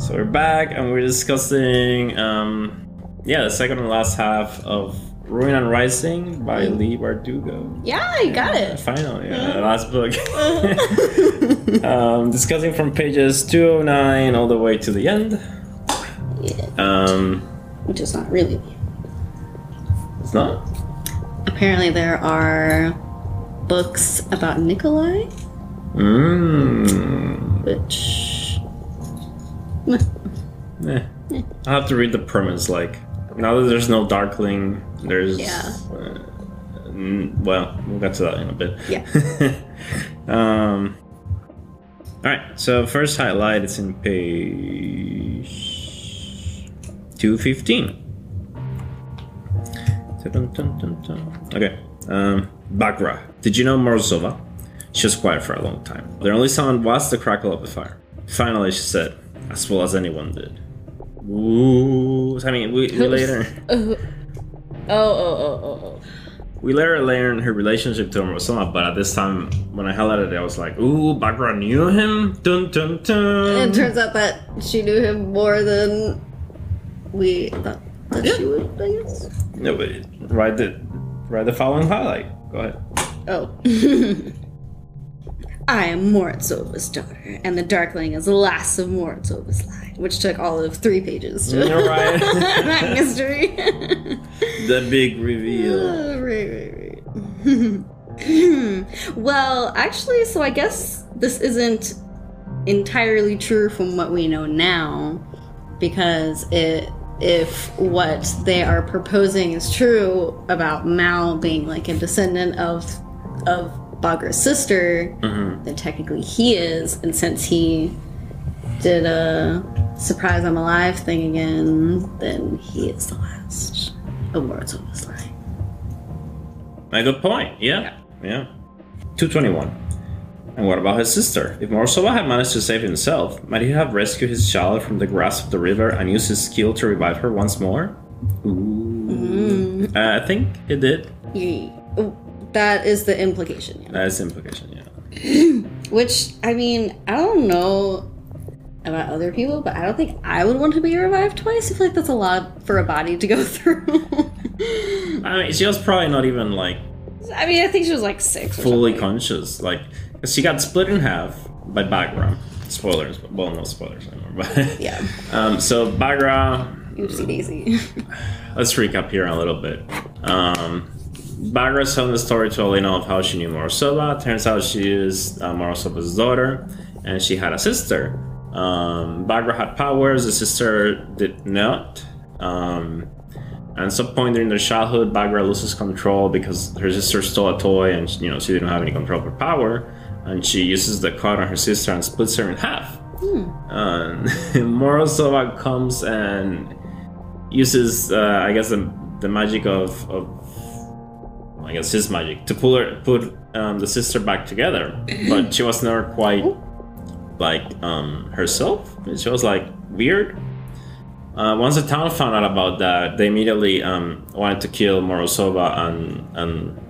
So we're back and we're discussing, um, yeah, the second and last half of Ruin and Rising by Leigh Bardugo. Yeah, you got it. Finally, yeah, the last book. um, discussing from pages 209 all the way to the end. Yeah, Um, which is not really. it's not. Apparently, there are books about Nikolai, Mmm. which. Eh. I'll have to read the premise. Like, now that there's no Darkling, there's. Yeah. uh, well, we'll get to that in a bit. Yeah. um. All right. So first highlight is in page two fifteen. Okay. Um, Baghra. Did you know Morozova? She was quiet for a long time. Their only sound was the crackle of the fire. Finally, she said, as well as anyone did. Ooh. I mean, we, we later uh, uh, Oh, oh, oh, oh, oh. we later learned her relationship to Morozova, but at this time, when I highlighted it, I was like, ooh, Baghra knew him. Dun dun dun. It turns out that she knew him more than we thought that she would, I guess. No, but write the write the following highlight. Go ahead. Oh. I am Morozov's daughter, and the Darkling is the last of Morozov's line, which took all of three pages to You're right. that mystery. the big reveal. Oh, right, right, right. well, actually, so I guess this isn't entirely true from what we know now, because it if what they are proposing is true about Mal being like a descendant of of Baghra's sister, Mhm. then technically he is, and since he did a surprise I'm alive thing again, then he is the last of Morozov's line. A good point. Yeah. Yeah. 221. And what about his sister? If Morozova had managed to save himself, might he have rescued his child from the grasp of the river and used his skill to revive her once more? Ooh. Uh, I think it did. Ye- That is the implication. Yeah. That is the implication, yeah. Which, I mean, I don't know about other people, but I don't think I would want to be revived twice. I feel like that's a lot for a body to go through. I mean, she was probably not even like I mean, I think she was like six fully something. conscious. like she got split in half by Baghra. Spoilers. Well, no spoilers anymore. But Yeah. Um, so Baghra, Oopsie daisy. let's recap here a little bit. Um, Baghra's telling the story to Alina of how she knew Morozova. Turns out she is uh, Morozova's daughter, and she had a sister. Um, Baghra had powers, the sister did not. Um, and at some point during their childhood, Baghra loses control because her sister stole a toy, and you know she didn't have any control of her power. And she uses the cut on her sister and splits her in half. Um, Morozova comes and uses, uh, I guess, the, the magic of, of, I guess, his magic to pull her, put um, the sister back together. But she was never quite like um, herself. She was like weird. Uh, once the town found out about that, they immediately um, wanted to kill Morozova and and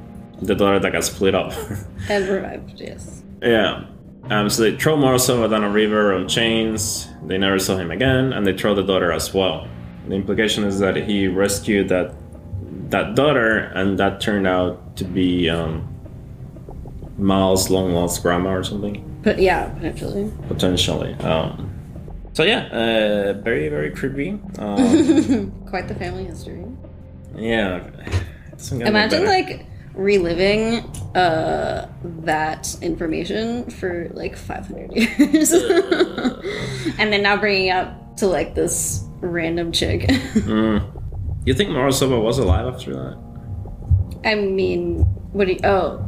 the daughter that got split up. and revived, yes. Yeah. Um, so they throw Morozova down a river on chains. They never saw him again, and they throw the daughter as well. The implication is that he rescued that that daughter, and that turned out to be um, Mal's long lost grandma or something, But yeah, potentially. potentially. Um, so yeah, uh, very very creepy. Um, Quite the family history. yeah. it doesn't get any Imagine like reliving uh that information for like 500 years and then now bringing up to like this random chick Mm. You think Morozova was alive after that? i mean what do you oh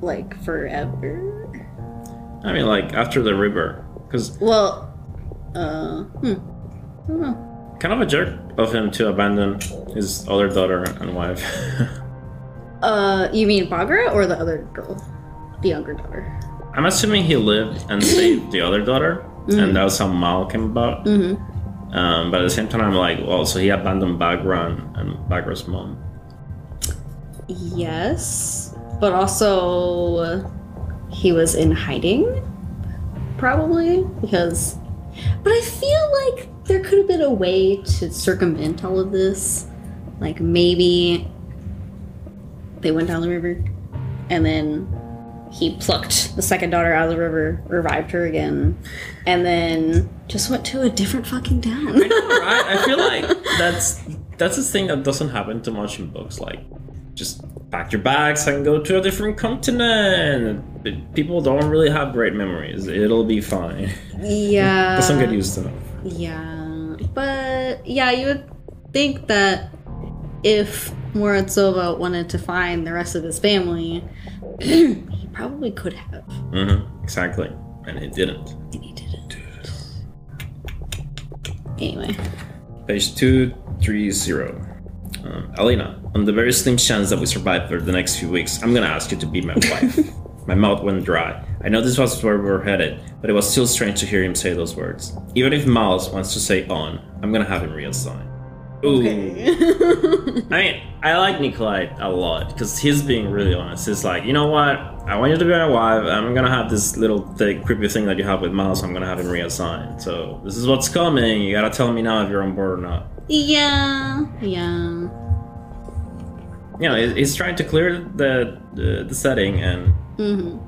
like forever I mean, like after the river, because well uh hmm I don't know. kind of a jerk of him to abandon his other daughter and wife. uh you mean baghra or the other girl the younger daughter I'm assuming he lived and saved the other daughter, and that was how Mal came about. mm-hmm Um, but at the same time, I'm like, well, so he abandoned Baghra and, Baghra's mom. Yes, but also he was in hiding, probably because But I feel like there could have been a way to circumvent all of this. Like maybe they went down the river and then he plucked the second daughter out of the river, revived her again, and then just went to a different fucking town. I know, right? I feel like that's that's a thing that doesn't happen too much in books. Like, just pack your bags and go to a different continent. People don't really have great memories. It'll be fine. yeah. Doesn't get used to it. Yeah, but yeah, you would think that if Morozova wanted to find the rest of his family, probably could have. Mm-hmm. Exactly. And it didn't. And he didn't. Anyway. Page 230. Um, Alina, on the very slim chance that we survive for the next few weeks, I'm gonna ask you to be my wife. my mouth went dry. I know this was where we were headed, but it was still strange to hear him say those words. Even if Mal wants to say on, I'm gonna have him reassign. Ooh. I mean, I like Nikolai a lot because he's being really honest. He's like, you know what? I want you to be my wife. I'm gonna have this little thing, creepy thing that you have with Mal. I'm gonna have him reassigned. So this is what's coming. You gotta tell me now if you're on board or not. yeah, yeah. You know, he's trying to clear the the, the setting, and hmm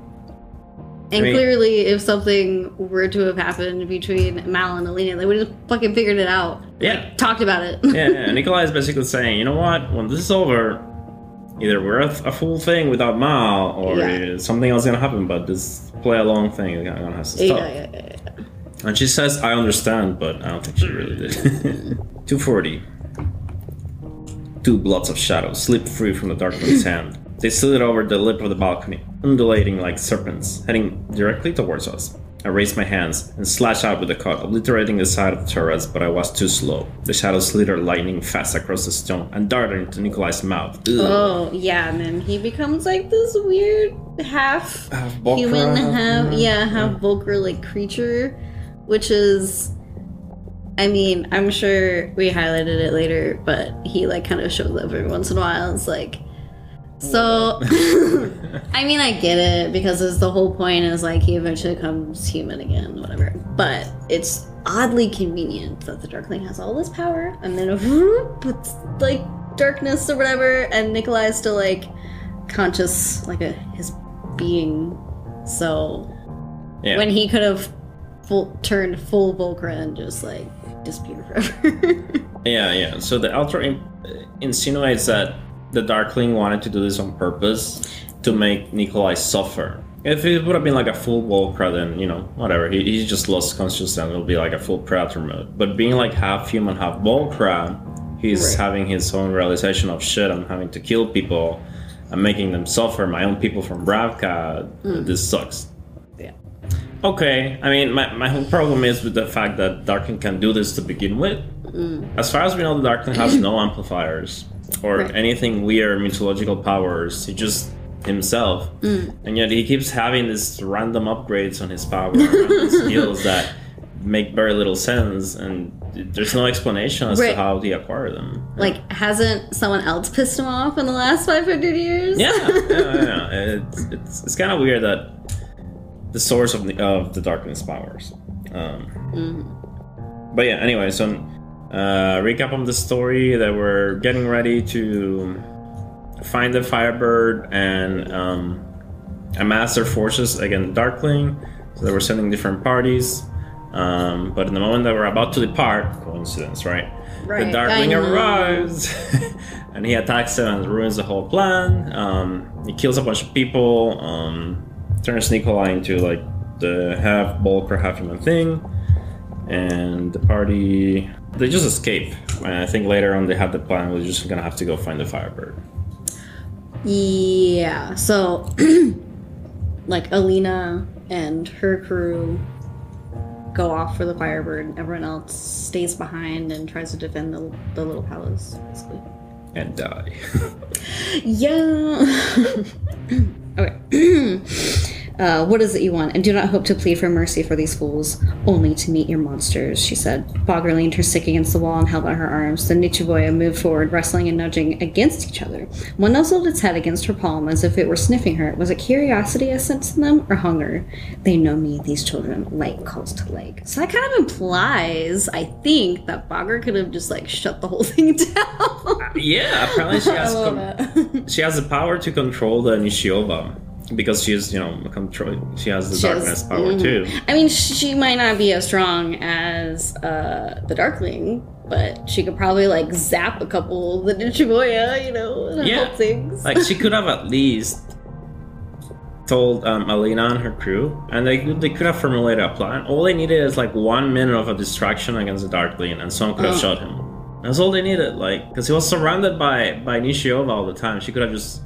And mean- clearly, if something were to have happened between Mal and Alina, they would have fucking figured it out. yeah, Talked about it. yeah. yeah. Nikolai is basically saying, you know what? When this is over, either we're a, a full thing without Mal, or Yeah. something else is gonna happen. But this play along thing is gonna have to stop. yeah, yeah. And she says, I understand, but I don't think she really did. 240. Two blots of shadow slip free from the darkman's hand. They slid over the lip of the balcony, undulating like serpents, heading directly towards us. I raised my hands and slashed out with the cut, obliterating the side of the turrets, but I was too slow. The shadow slithered lightning fast across the stone and darted into Nikolai's mouth. Ugh. Oh, yeah, and then he becomes like this weird half Half Volcra, human, half half, human. yeah, half Volcra like creature, which is. I mean, I'm sure we highlighted it later, but he like kind of shows up every once in a while. It's like, so. I mean, I get it because it's the whole point is like he eventually becomes human again, whatever. But it's oddly convenient that the Darkling has all this power, and then whoop, it's like darkness or whatever, and Nikolai is still like conscious, like a his being. So Yeah. when he could have full, turned full Volcra and just like disappeared forever. Yeah, yeah. So the Ultra in- insinuates that the Darkling wanted to do this on purpose to make Nikolai suffer. If it would have been like a full Volcra, then you know, whatever. He, he just lost consciousness and it'll be like a full Predator mode. But being like half human, half Volcra, he's Right. having his own realization of shit. I'm having to kill people. I'm making them suffer. My own people from Ravka. Hmm. This sucks. yeah. Okay, I mean, my, my whole problem is with the fact that Darkling can do this to begin with. Hmm. As far as we know, the Darkling has no amplifiers or Right. anything weird mythological powers. He just himself, and yet he keeps having these random upgrades on his power, skills that make very little sense, and there's no explanation as Right. to how he acquired them. Like, hasn't someone else pissed him off in the last 500 years? Yeah, yeah, yeah. It's it's, it's kind of weird that the source of the of the darkness powers. Um, But yeah, anyway, so uh, recap on the story that we're getting ready to find the Firebird and um, amass their forces against Darkling. So they were sending different parties. Um, but in the moment that we're about to depart, coincidence, right? Right, the Darkling arrives and he attacks them and ruins the whole plan. Um, he kills a bunch of people, um, turns Nikolai into like the half Volcra half human thing and the party they just escape. And I think later on they had the plan we're just gonna have to go find the Firebird. Yeah. So, like, Alina and her crew go off for the Firebird, and everyone else stays behind and tries to defend the, the little palace, basically. And die. Yeah. okay. Uh, what is it you want? And do not hope to plead for mercy for these fools, only to meet your monsters, she said. Baghra leaned her stick against the wall and held out her arms. The Nichevo'ya moved forward, wrestling and nudging against each other. One nuzzled its head against her palm as if it were sniffing her. Was it curiosity I sensed in them, or hunger? They know me, these children. Like calls to like. So that kind of implies, I think, that Baghra could have just like shut the whole thing down. Yeah, apparently she has com- she has the power to control the Nichevo'ya because she's you know control. She has the She has- darkness power mhm. too. I mean, she might not be as strong as uh, the Darkling, but she could probably like zap a couple of the Nichevo'ya, you know, and Yeah. help things. Like she could have at least told um, Alina and her crew, and they they could have formulated a plan. All they needed is like one minute of a distraction against the Darkling, and someone could have Oh. shot him. That's all they needed, like because he was surrounded by by Nichevo'ya all the time. She could have just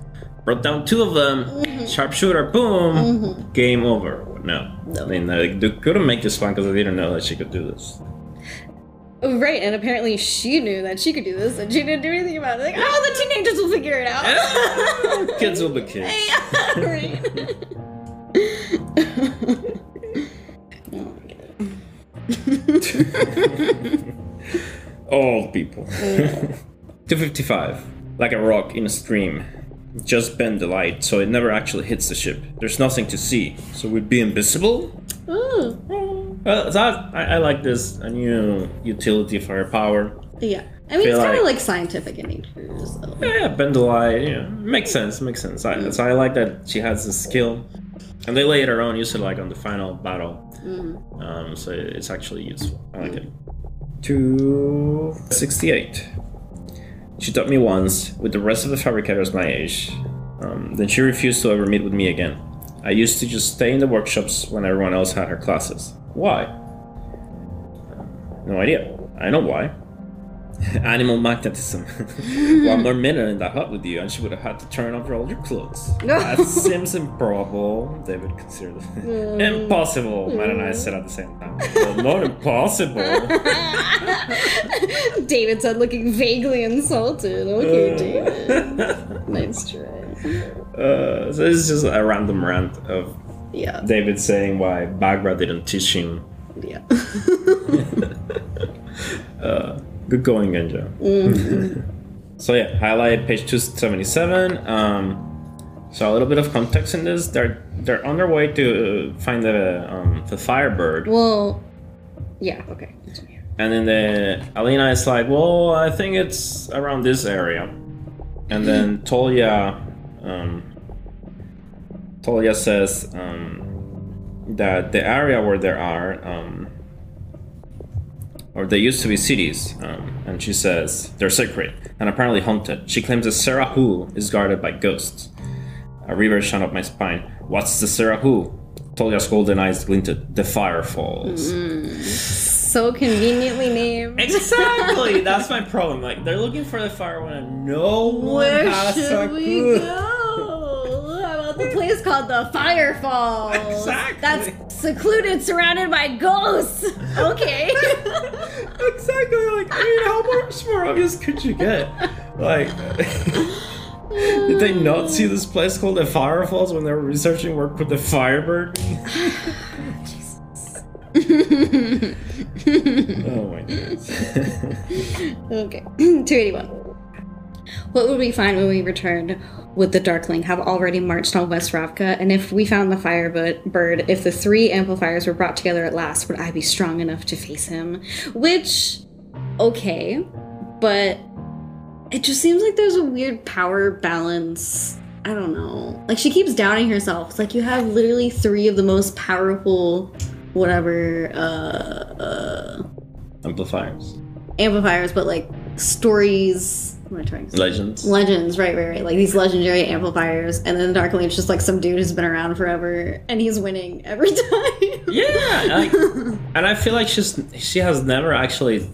brought down two of them, Mm-hmm. sharpshooter, boom, game over. No, No. I mean they, they couldn't make this plan because I didn't know that she could do this. right, and apparently she knew that she could do this, and she didn't do anything about it. Like, oh, the teenagers will figure it out. kids will be kids. oh. Old people. 255. Like a rock in a stream. Just bend the light so it never actually hits the ship. There's nothing to see, so we'd be invisible? Ooh. Well, that, I, I like this. A new utility for power. Yeah. I mean, Feel it's kind of like- like scientific in nature. So. Yeah, yeah, bend the light. Yeah, makes sense. Makes sense. I, so I like that she has this skill, and they later on use it like on the final battle. Mm. Um, so it's actually useful. I like it. 268. She taught me once, with the rest of the fabricators my age. Um, then she refused to ever meet with me again. I used to just stay in the workshops when everyone else had her classes. Why? No idea. I know why. Animal magnetism. One more minute in that hut with you, and she would have had to turn over all your clothes. No. That seems improbable. David considered it impossible. Mal and I said at the same time. Well, not impossible. David said, looking vaguely insulted. Okay, Uh. David. Nice try. Uh, so this is just a random rant of Yeah. David saying why Baghra didn't teach him. Yeah. Good going, Genya. so yeah, highlight page 277. Um, so a little bit of context in this. They're they're on their way to find the um, the Firebird, well, yeah, okay. and then the Alina is like, "Well, I think it's around this area," and then Tolya, um, Tolya says um, that the area where there are, um, or they used to be cities, um, and she says they're sacred and apparently haunted. She claims that Serahu is guarded by ghosts. A river shot up my spine. What's the Serahu? Tolya's golden eyes glinted. The fire falls. So conveniently named. Exactly. That's my problem. Like they're looking for the fire when no one Where has a should we clue. go? The place called the Fire Falls? Exactly. That's secluded, surrounded by ghosts. Okay. exactly. Like I mean, how much more obvious could you get? Like, did they not see this place called the Fire Falls when they were researching work could the Firebird oh my goodness. Okay, 281. What would we find when we returned? Would the Darkling have already marched on West Ravka? And if we found the Firebird, if the three amplifiers were brought together at last, would I be strong enough to face him? Which, okay, but it just seems like there's a weird power balance. I don't know. Like, she keeps doubting herself. It's like you have literally three of the most powerful, whatever, uh, uh, Amplifiers. amplifiers, but like stories. What am I trying to say? Legends. Legends, right, right, right. Like these legendary amplifiers, and then the Darkling's just like some dude who's been around forever, and he's winning every time. Yeah, like, and I feel like she's she has never actually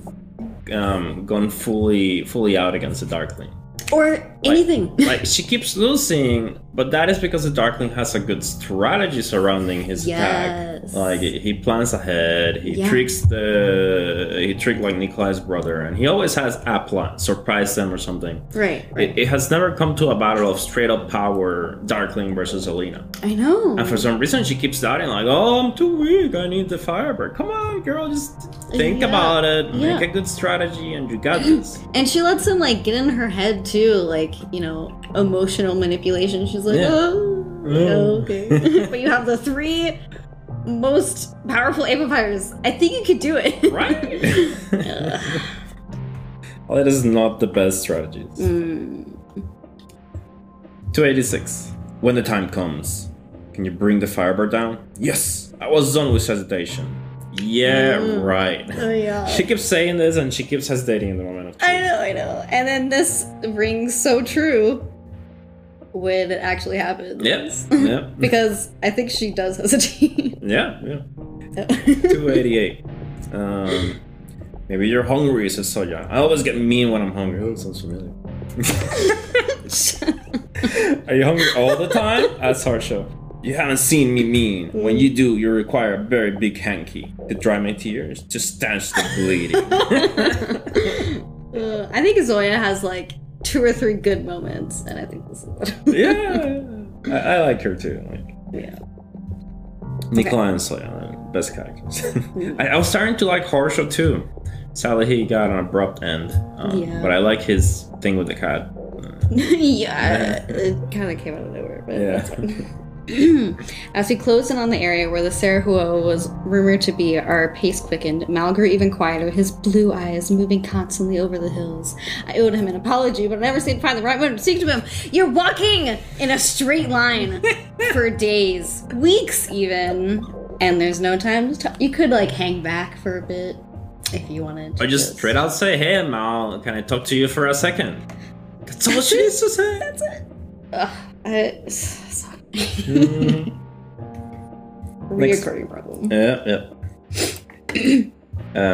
um, gone fully fully out against the Darkling. or anything. Like she keeps losing But that is because the Darkling has a good strategy surrounding his attack. Like he plans ahead, he Yeah. tricks the he tricked like Nikolai's brother, and he always has a plan, surprise them or something. Right. Right. It, it has never come to a battle of straight up power Darkling versus Alina. I know. And for some reason she keeps doubting, like, oh I'm too weak, I need the Firebird. Come on, girl, just think Yeah. about it, Yeah. make a good strategy, and you got this. And she lets him like get in her head too, like you know, emotional manipulation. She's like, Yeah. oh, Oh. okay. but you have the three most powerful amplifiers. I think you could do it. right? well, it is not the best strategies. Mm. 286. When the time comes, can you bring the Firebird down? Yes! I was done with hesitation. Yeah, Mm. right. Oh yeah. She keeps saying this and she keeps hesitating in the moment of truth. I know, I know. And then this rings so true when it actually happens. Yes. Yeah. Because I think she does hesitate. yeah, yeah. 288. Um, maybe you're hungry, says Zoya. I always get mean when I'm hungry. Oh, sounds familiar. Are you hungry all the time? That's Harshaw. You haven't seen me mean. When you do, you require a very big hanky to dry my tears, to stanch the bleeding. Uh, I think Zoya has like two or three good moments, and I think this is one. yeah, I, I like her too. Like yeah. Nikolai and Zoya, best characters. I, I was starting to like Harshaw too. Sadly, he got an abrupt end. Um, Yeah. But I like his thing with the cat. yeah, it kind of came out of nowhere, but Yeah. As we closed in on the area where the Sarahuo was rumored to be, our pace quickened. Mal grew even quieter, his blue eyes moving constantly over the hills. I owed him an apology, but I never seemed to find the right moment to speak to him. You're walking in a straight line for days, weeks even, and there's no time to talk. You could like hang back for a bit if you wanted. to Or just straight out say, "Hey, Mal, can I talk to you for a second? That's all she needs to say. That's it. Ugh, I, sorry. Next. Reoccurring problem. Yeah, yeah.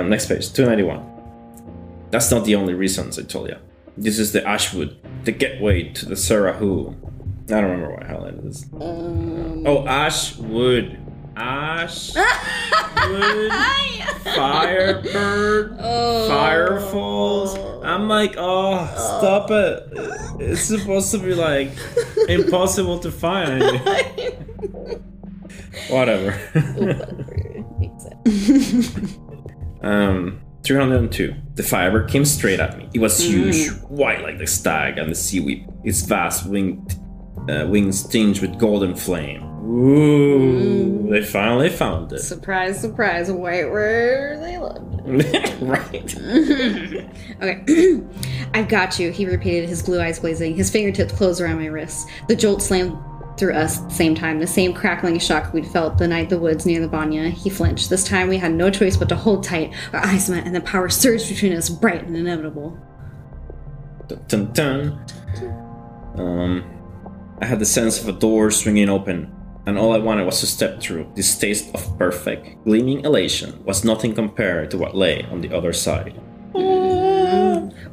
um, next page, 291. That's not the only reasons I told you. This is the Ashwood, the gateway to the Sarahu. I don't remember what hell it is. Um, Oh, Ashwood. Ash. Wood. Firebird. Oh. Fire falls. I'm like, oh, stop it. It's supposed to be like impossible to find. Whatever. um, 302. The firebird came straight at me. It was huge, white like the stag and the sea whip. Its vast winged, uh, wings tinged with golden flame. Ooh, they finally found it. surprise, surprise, white where they lived. right. okay. I've got you, he repeated, his blue eyes blazing. His fingertips closed around my wrists. The jolt slammed through us at the same time, the same crackling shock we'd felt the night the woods near the Banya. He flinched. This time we had no choice but to hold tight. Our eyes met, and the power surged between us, bright and inevitable. Dun, dun, dun. Um, I had the sense of a door swinging open, and all I wanted was to step through. This taste of perfect, gleaming elation was nothing compared to what lay on the other side.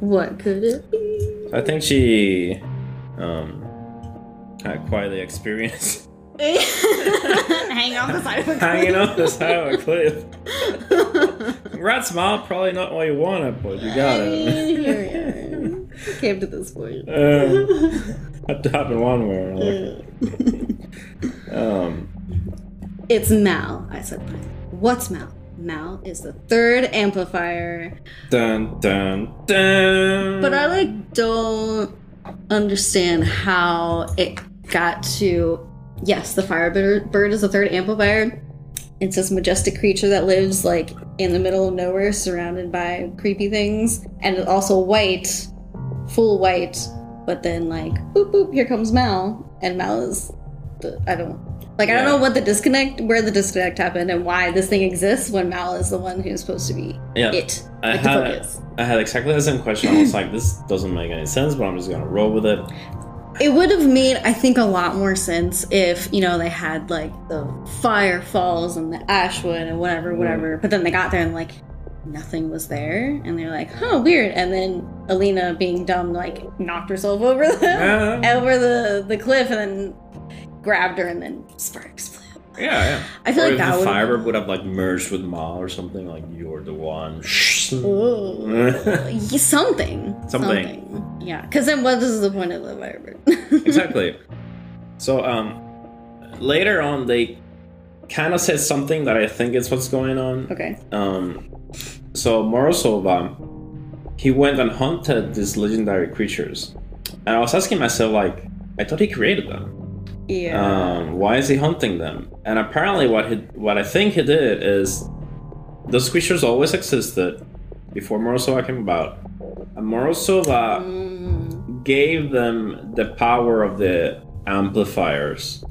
What could it be? I think she um, had quite the experience Hanging on the side of a cliff. hanging on the side of a cliff. Congrats, Mal. Probably not what you wanted, but you got it. Here we are. Came to this point. Um, had to happen one way or another. Um, It's Mal, I said. What's Mal? Mal is the third amplifier. dun dun dun. But I like don't understand how it got to yes, the firebird bird is the third amplifier. It's this majestic creature that lives like in the middle of nowhere, surrounded by creepy things, and it's also white, full white. But then like boop boop, here comes Mal, and Mal is I don't like I don't know what the disconnect, where the disconnect happened, and why this thing exists when Mal is the one who's supposed to be Yeah. it, I like had. I had exactly the same question. I was like, this doesn't make any sense, but I'm just gonna roll with it. It would have made, I think, a lot more sense if, you know, they had like the fire falls and the ashwood and whatever, whatever. But then they got there and like, nothing was there, and they're like, "Huh, weird." And then Alina, being dumb, like knocked herself over the Yeah. over the the cliff, and then grabbed her, and then sparks flew. Yeah, yeah. I feel or like that the would fiber would have like merged with Ma or something, like you're the one. Yeah, something. Something. Yeah, because then what is the point of the firebird? exactly. So um, later on, they kind of said something that I think is what's going on. okay. Um, so Morozova, he went and hunted these legendary creatures, and I was asking myself, like, I thought he created them. Yeah. Um, why is he hunting them? And apparently, what he, what I think he did is, those creatures always existed before Morozova came about, and Morozova Mm, gave them the power of the amplifiers,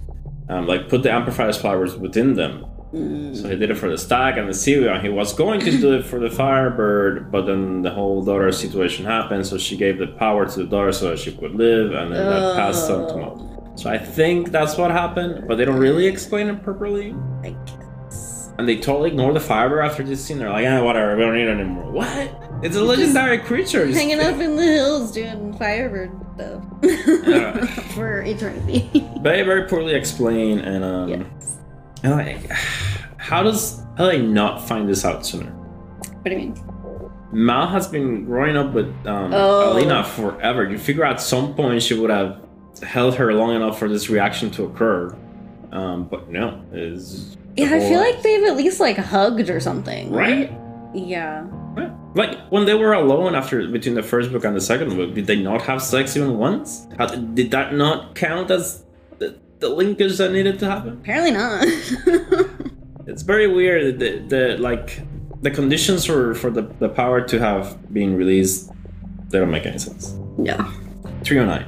um, like put the amplifiers powers within them. mm. So he did it for the stag and the sea whip. He was going to do it for the firebird, but then the whole daughter situation happened. So she gave the power to the daughter so that she could live, and then that passed on to mom. So I think that's what happened, but they don't really explain it properly. I guess. And they totally ignore the fiber after this scene. They're like, yeah, whatever, we don't need it anymore. What? It's a legendary creature. Hanging up in the hills doing firebird stuff Yeah. for eternity. Very, very poorly explained, and um, yes. and like, how does how do they not find this out sooner? What do you mean? Mal has been growing up with um, Oh. Alina forever. You figure at some point she would have held her long enough for this reaction to occur, um, but no. Is Yeah, I feel like they've at least like hugged or something. right. Yeah. Yeah. Like when they were alone after between the first book and the second book, did they not have sex even once? How, did that not count as the, the linkage that needed to happen? Apparently not. It's very weird. The, the like the conditions for for the, the power to have been released, they don't make any sense. yeah. 309.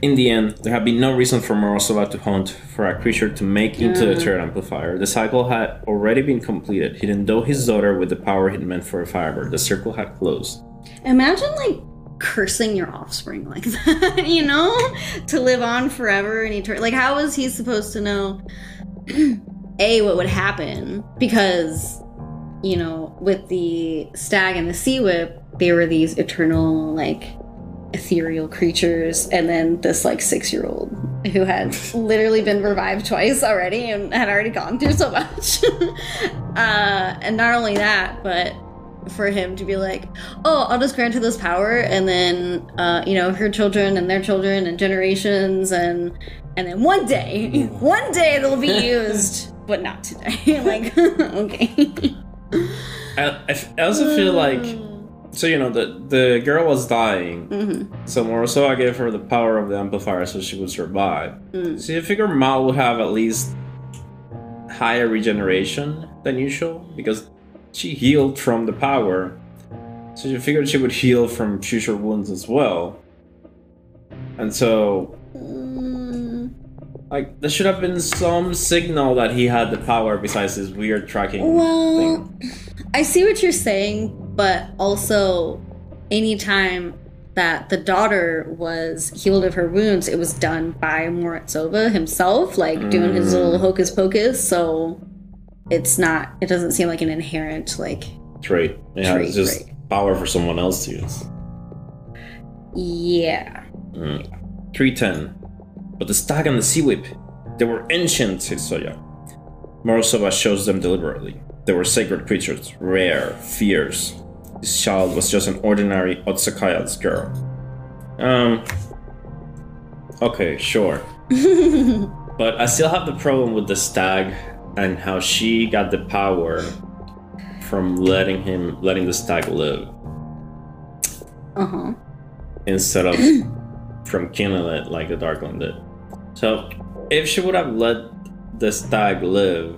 In the end, there had been no reason for Morozova to hunt for a creature to make into the Mm. third amplifier. The cycle had already been completed. He'd endowed his daughter with the power he'd meant for a firebird. The circle had closed. Imagine like cursing your offspring like that, you know? to live on forever and eternal. Like, how was he supposed to know, A, what would happen? Because, you know, with the stag and the sea whip, they were these eternal, like, ethereal creatures. And then this, like, six year old who had literally been revived twice already and had already gone through so much. uh, and not only that, but for him to be like, oh, I'll just grant her this power, and then uh, you know her children and their children and generations, and and then one day, one day they'll be used, but not today. like, okay. I, I f- I also feel like so you know the the girl was dying, hmm so Morozova gave her the power of the amplifier so she would survive. Mm. So you figure Mal would have at least higher regeneration than usual because she healed from the power. So you figured she would heal from future wounds as well. And so, Mm, like, there should have been some signal that he had the power besides this weird tracking Well, thing. I see what you're saying, but also, anytime that the daughter was healed of her wounds, it was done by Morozova himself, like doing his Mm. little hocus pocus. So it's not. It doesn't seem like an inherent like. Trait. Yeah, Trait, it's just right. power for someone else to use. Yeah. Mm. 310. But the stag and the sea whip, they were ancient, says Zoya. Morozova shows them deliberately. They were sacred creatures, rare, fierce. This child was just an ordinary otkazat'sya girl. Um. Okay, sure. But I still have the problem with the stag and how she got the power from letting him, letting the stag live Uh huh. instead of from killing it like the Darkling did. So, if she would have let the stag live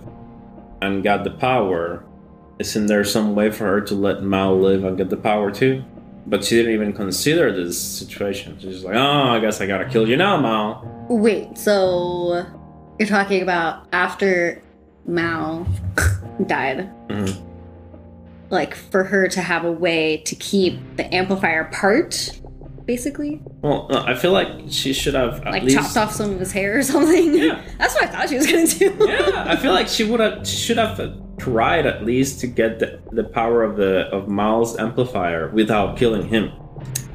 and got the power, isn't there some way for her to let Mal live and get the power too? But she didn't even consider this situation. She's like, oh, I guess I gotta kill you now, Mal. Wait. So you're talking about after Mal died, Mhm. like for her to have a way to keep the amplifier part basically. Well, no, I feel like she should have at Like least. chopped off some of his hair or something. Yeah. That's what I thought she was gonna do. yeah, I feel like she would have she should have tried at least to get the, the power of the of Mal's amplifier without killing him.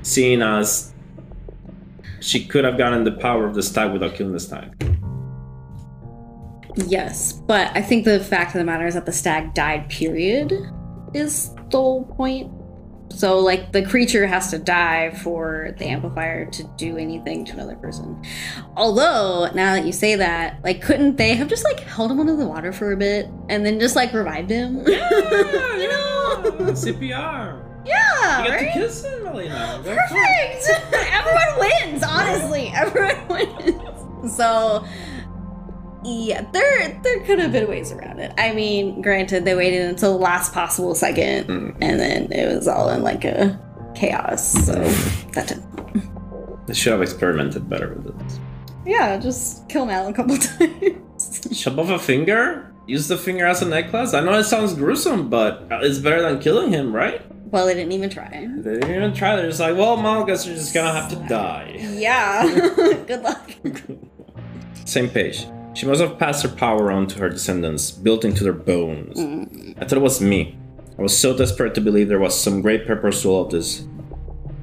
Seeing as she could have gotten the power of the stag without killing the stag. Yes, but I think the fact of the matter is that the stag died, period, is the whole point. So, like, the creature has to die for the amplifier to do anything to another person. Although, now that you say that, like, couldn't they have just, like, held him under the water for a bit and then just, like, revived him? Yeah, you know? CPR. Yeah, You get to right? kiss him, Alina. Perfect! Everyone wins, honestly. Everyone wins. So, yeah, there there could have been ways around it. I mean, granted, they waited until the last possible second, Mm. and then it was all in like a chaos. So that didn't. They should have experimented better with this. Yeah, just kill Mal a couple times. Chop off a finger? Use the finger as a necklace? I know it sounds gruesome, but it's better than killing him, right? well, they didn't even try. They didn't even try. They're just like, well, Mal, guess you're just gonna have to die. Yeah. Good luck. Same page. She must have passed her power on to her descendants, built into their bones. I thought it was me. I was so desperate to believe there was some great purpose to all of this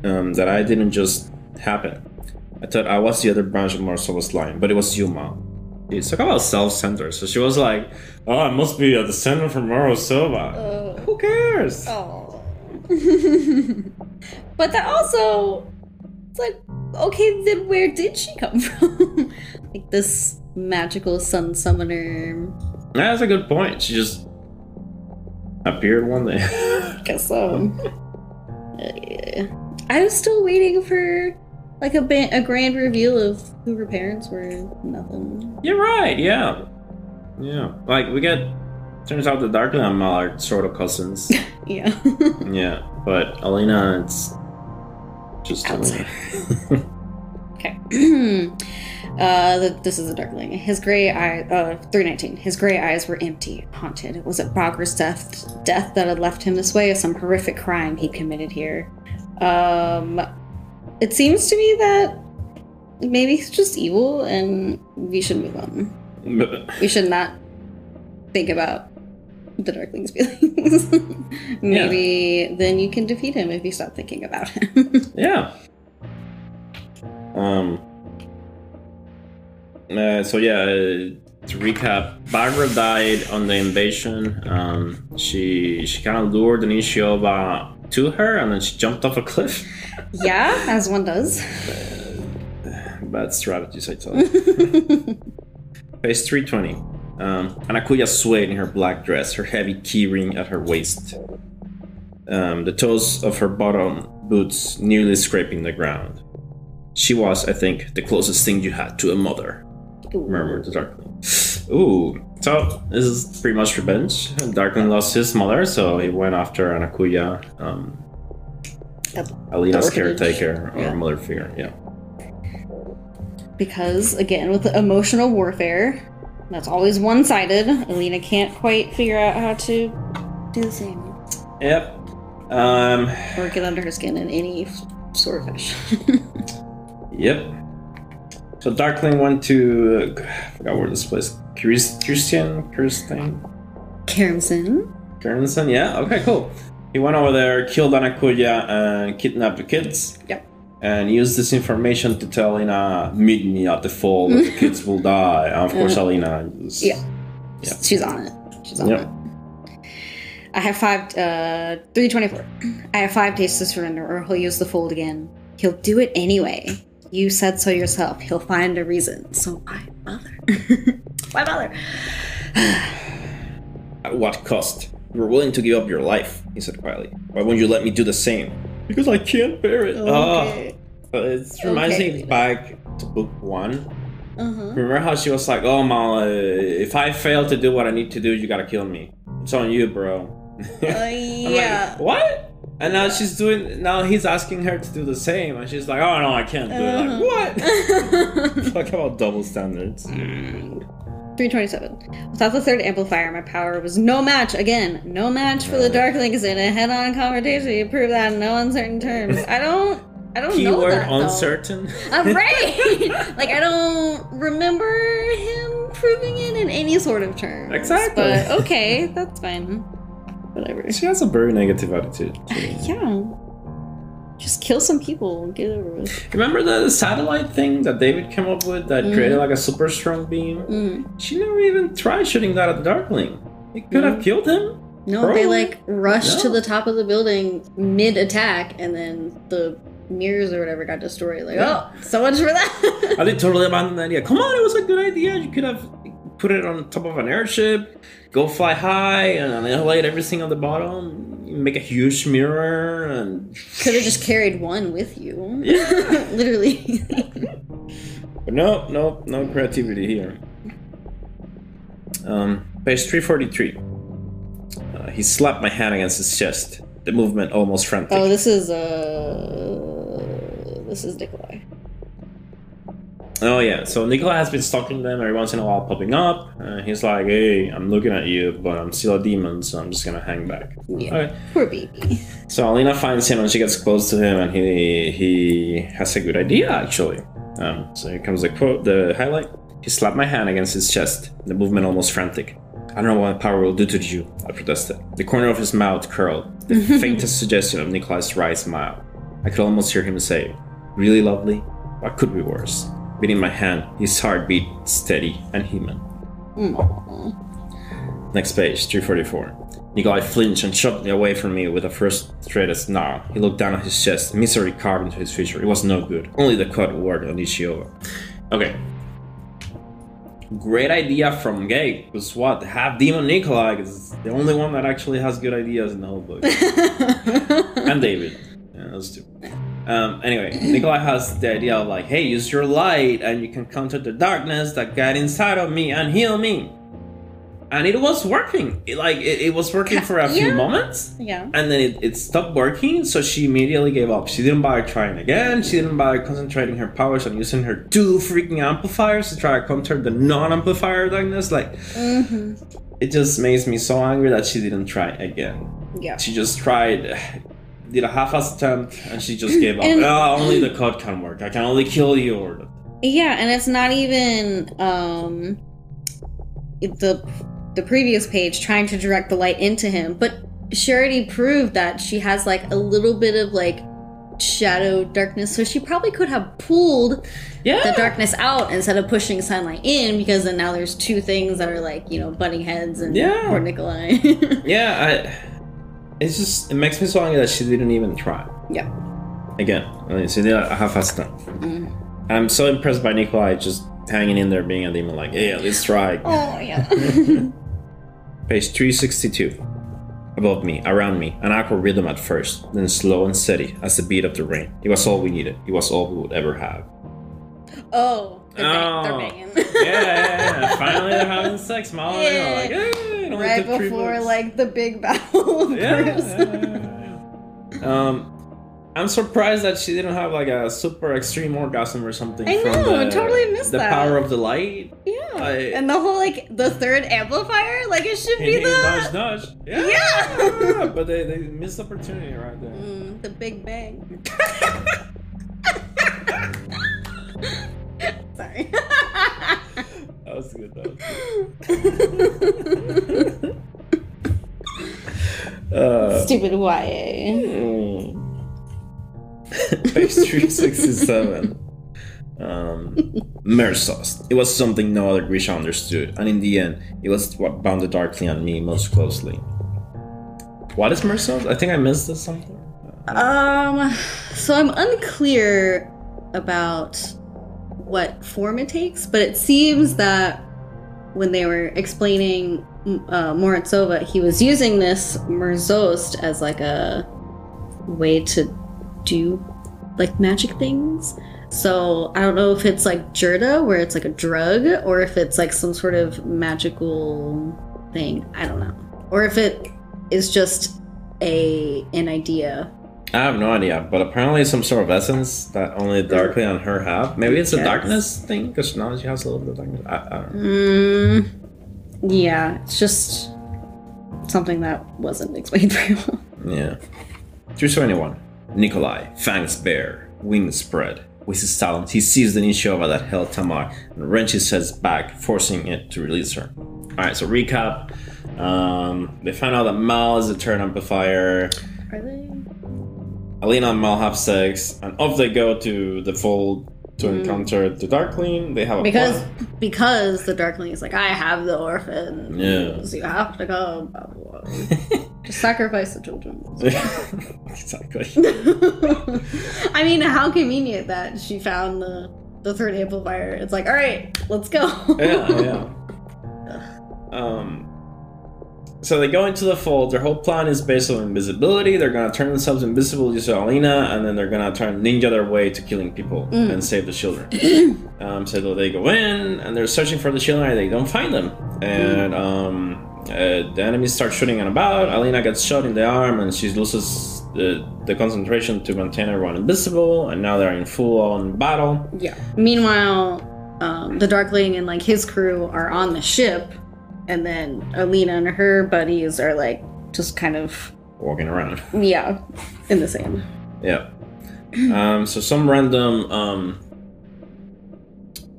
um, that I didn't just happen. I thought I was the other branch of Morozova's line, but it was you, Mal. It's talk about self-centered. So she was like, "Oh, I must be a descendant from Morozova. Uh, Who cares?" Oh. but that also, it's like, okay, then where did she come from? like this magical sun summoner. That's a good point. She just appeared one day. Guess so. Uh, I was still waiting for like a ba- a grand reveal of who her parents were. Nothing. You're right. Yeah, yeah. Like we get. Turns out the Darkling and Mal are sort of cousins. Yeah. yeah, but Alina, it's just Outside. Okay. uh, the, this is a darkling. His gray eye, uh, 319. His gray eyes were empty, haunted. Was it Baghra's death, death that had left him this way, or some horrific crime he committed here? Um, it seems to me that maybe he's just evil, and we should move on. We should not think about the darkling's feelings. maybe then you can defeat him if you stop thinking about him. yeah. Um. Uh, so yeah, uh, to recap, Baghra died on the invasion. Um, she she kind of lured Nichevo'ya to her, and then she jumped off a cliff. yeah, as one does. Bad strategies, I tell you. Page 320. Um, Ana Kuya swayed in her black dress, her heavy keyring at her waist. Um, the toes of her bottom boots nearly scraping the ground. She was, I think, the closest thing you had to a mother, murmured the Darkling. Ooh, so this is pretty much revenge. Darkling lost his mother, so he went after Ana Kuya, um, Alina's caretaker or Yeah. mother figure. Yeah. because again with the emotional warfare that's always one-sided alina can't quite figure out how to do the same Yep. Um, or get under her skin in any sort of fashion Yep. So Darkling went to uh, I forgot where this place. Chris- Christian Kirsten Keramzin. Kernson. Yeah. Okay. Cool. He went over there, killed Ana Kuya, and kidnapped the kids. Yep. And used this information to tell Ina, meet me at the fall, that the kids will die. And of course, Alina. Was, Yeah. Yeah. she's on it she's on Yep. it i have five uh 324 i have five days to surrender or he'll use the fold again he'll do it anyway you said so yourself he'll find a reason so why bother why bother At what cost? You were willing to give up your life, he said quietly. Why won't you let me do the same? Because I can't bear it. okay Ah. Uh, it reminds Okay, me back to book one. uh-huh Remember how she was like, "Oh, Mal, uh, if I fail to do what I need to do, you gotta kill me. It's on you, bro." Uh, yeah. Like, what? And now she's doing. Now he's asking her to do the same, and she's like, "Oh no, I can't do it." Like, Uh-huh. what? Talk about double standards. 327. Without the third amplifier, my power was no match. Again, no match for the Darklings in a head on confrontation. You prove that in no uncertain terms. I don't I don't know Keyword that, though. uncertain. I'm right. like I don't remember him proving it in any sort of terms. Exactly. But okay, that's fine. Whatever. She has a very negative attitude. Yeah. Just kill some people and get over with. Remember the satellite thing that David came up with that Mm. created like a super strong beam? Mm. She never even tried shooting that at the Darkling. It could have Mm. killed him. No, Bro. they like rushed to the top of the building mid attack, and then the mirrors or whatever got destroyed. Like, Yeah. oh, so much for that. I did totally abandon the idea. Come on, it was a good idea. You could have put it on top of an airship, go fly high, and annihilate everything on the bottom. Make a huge mirror, and Could have just carried one with you. Yeah. Literally. but no, no, no creativity here. Um, page three forty three. Uh, he slapped my hand against his chest. The movement almost frantic. oh, this is uh, this is Nikolai. Oh yeah, so Nikolai has been stalking them every once in a while, popping up. Uh, he's like, "Hey, I'm looking at you, but I'm still a demon, so I'm just gonna hang back." Yeah. Okay. Poor baby. So Alina finds him and she gets close to him, and he he has a good idea actually. Um, so here comes the quote, the highlight. He slapped my hand against his chest, the movement almost frantic. I don't know what my power will do to you, I protested. The corner of his mouth curled, the faintest suggestion of Nikolai's wry smile. I could almost hear him say, Really lovely? What could be worse? Beating my hand, his heart beat steady and human. Aw. Next page, 344. Nikolai flinched and shot away from me with a frustrated snarl. He looked down at his chest, misery carved into his feature. It was no good. Only the cut worked on Nichevo'ya. Okay. Great idea from Gabe. Because what? Have Demon Nikolai is the only one that actually has good ideas in the whole book. and David. Yeah, those two. Um, anyway, Nikolai has the idea of like, hey, use your light and you can counter the darkness that got inside of me and heal me. And it was working. It, like it, it was working for a few moments, yeah. and then it, it stopped working. So she immediately gave up. She didn't bother trying again. She didn't bother concentrating her powers on using her two freaking amplifiers to try to counter the non-amplifier darkness. Like hmm it just makes me so angry that she didn't try again Yeah. she just tried did a half-ass attempt and she just gave up And- oh, only the code can work i can only kill you or Yeah, and it's not even um the the previous page trying to direct the light into him, but she already proved that she has like a little bit of like shadow darkness, so she probably could have pulled yeah the darkness out instead of pushing sunlight in because then now there's two things that are like, you know, butting heads and Yeah. poor Nikolai. yeah I, it's just it makes me so angry that she didn't even try yeah. again I mean, she did a half-ass attempt Mm. i'm so impressed by nikolai just hanging in there being a demon like yeah let's try Oh yeah. Page 362. Above me, around me, an awkward rhythm at first, then slow and steady as the beat of the rain. It was all we needed. It was all we would ever have. oh, they're, bang- they're Oh. banging. Yeah, yeah, yeah. Finally, they're having sex, mom. Yeah. Yeah. Like, hey, right three before like the big battle Yeah, yeah, yeah, yeah. Um, I'm surprised that she didn't have like a super extreme orgasm or something. I from know, the, totally missed the that. power of the light. Yeah, I- and the whole like the third amplifier, like it should be the nudge, nudge. Yeah, Yeah. but they, they missed opportunity right there. Mm, the Big Bang. Sorry. That was good. That was good. Uh, Stupid YA. mm. Page 367. Um, Merzost. It was something no other Grisha understood, and in the end, it was what bound the Darkly on me most closely. What is Merzost? I think I missed this something. Um, so I'm unclear about what form it takes, but it seems that when they were explaining uh, Morozova, he was using this Merzost as like a way to do like magic things. So I don't know if it's like jurda, where it's like a drug, or if it's like some sort of magical thing. I don't know, or if it is just a an idea I have no idea, but apparently it's some sort of essence that only Darkly on her have. Maybe it's a darkness thing, because now she has a little bit of darkness. I, I don't know. Mm, yeah, it's just something that wasn't explained very well. Yeah. 371. Nikolai, Fangs Bear. wings spread. With his talons, he sees the Nichevo'ya that held Tamar and wrenches his back, forcing it to release her. Alright, so recap. Um, they find out that Mal is a turn amplifier. Are they? Alina and Mal have sex, and off they go to the fold to encounter the Darkling. They have a Because plan. because the Darkling is like, I have the orphans. Yeah. You have to go. Blah, blah, blah. Just sacrifice the children. exactly. I mean, how convenient that she found the the third amplifier. It's like, all right, let's go. yeah, yeah. Um, so they go into the fold. Their whole plan is based on invisibility. They're gonna turn themselves invisible using Alina, and then they're gonna turn ninja their way to killing people and save the children. um, so they go in and they're searching for the children, and they don't find them. And um, uh, the enemies start shooting and about. Alina gets shot in the arm, and she loses the, the concentration to maintain everyone invisible. And now they're in full on battle. Yeah. Meanwhile, um, the Darkling and like his crew are on the ship, and then Alina and her buddies are like just kind of Walking around. yeah in the sand. Yeah. Um, so some random um,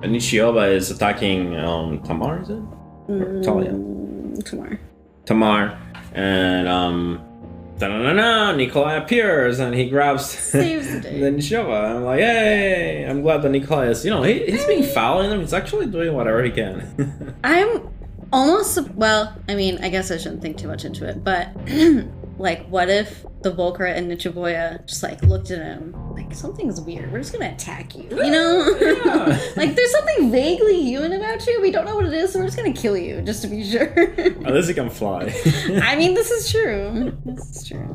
Nichevo'ya is attacking um, Tamar, is it? Or Tolya? Mm, tomorrow. Tamar. And um, da-na-na-na, Nikolai appears and he grabs Saves the day. the Nichevo'ya. I'm like, hey, I'm glad that Nikolai is, you know, he, he's being foul in them. He's actually doing whatever he can. I'm almost well. I mean, I guess I shouldn't think too much into it, but like, what if the Volcra and Nichevo'ya just like looked at him like something's weird? We're just gonna attack you, you know? Yeah. like, there's something vaguely human about you. We don't know what it is, so we're just gonna kill you just to be sure. Unless he can fly. I mean, this is true. This is true.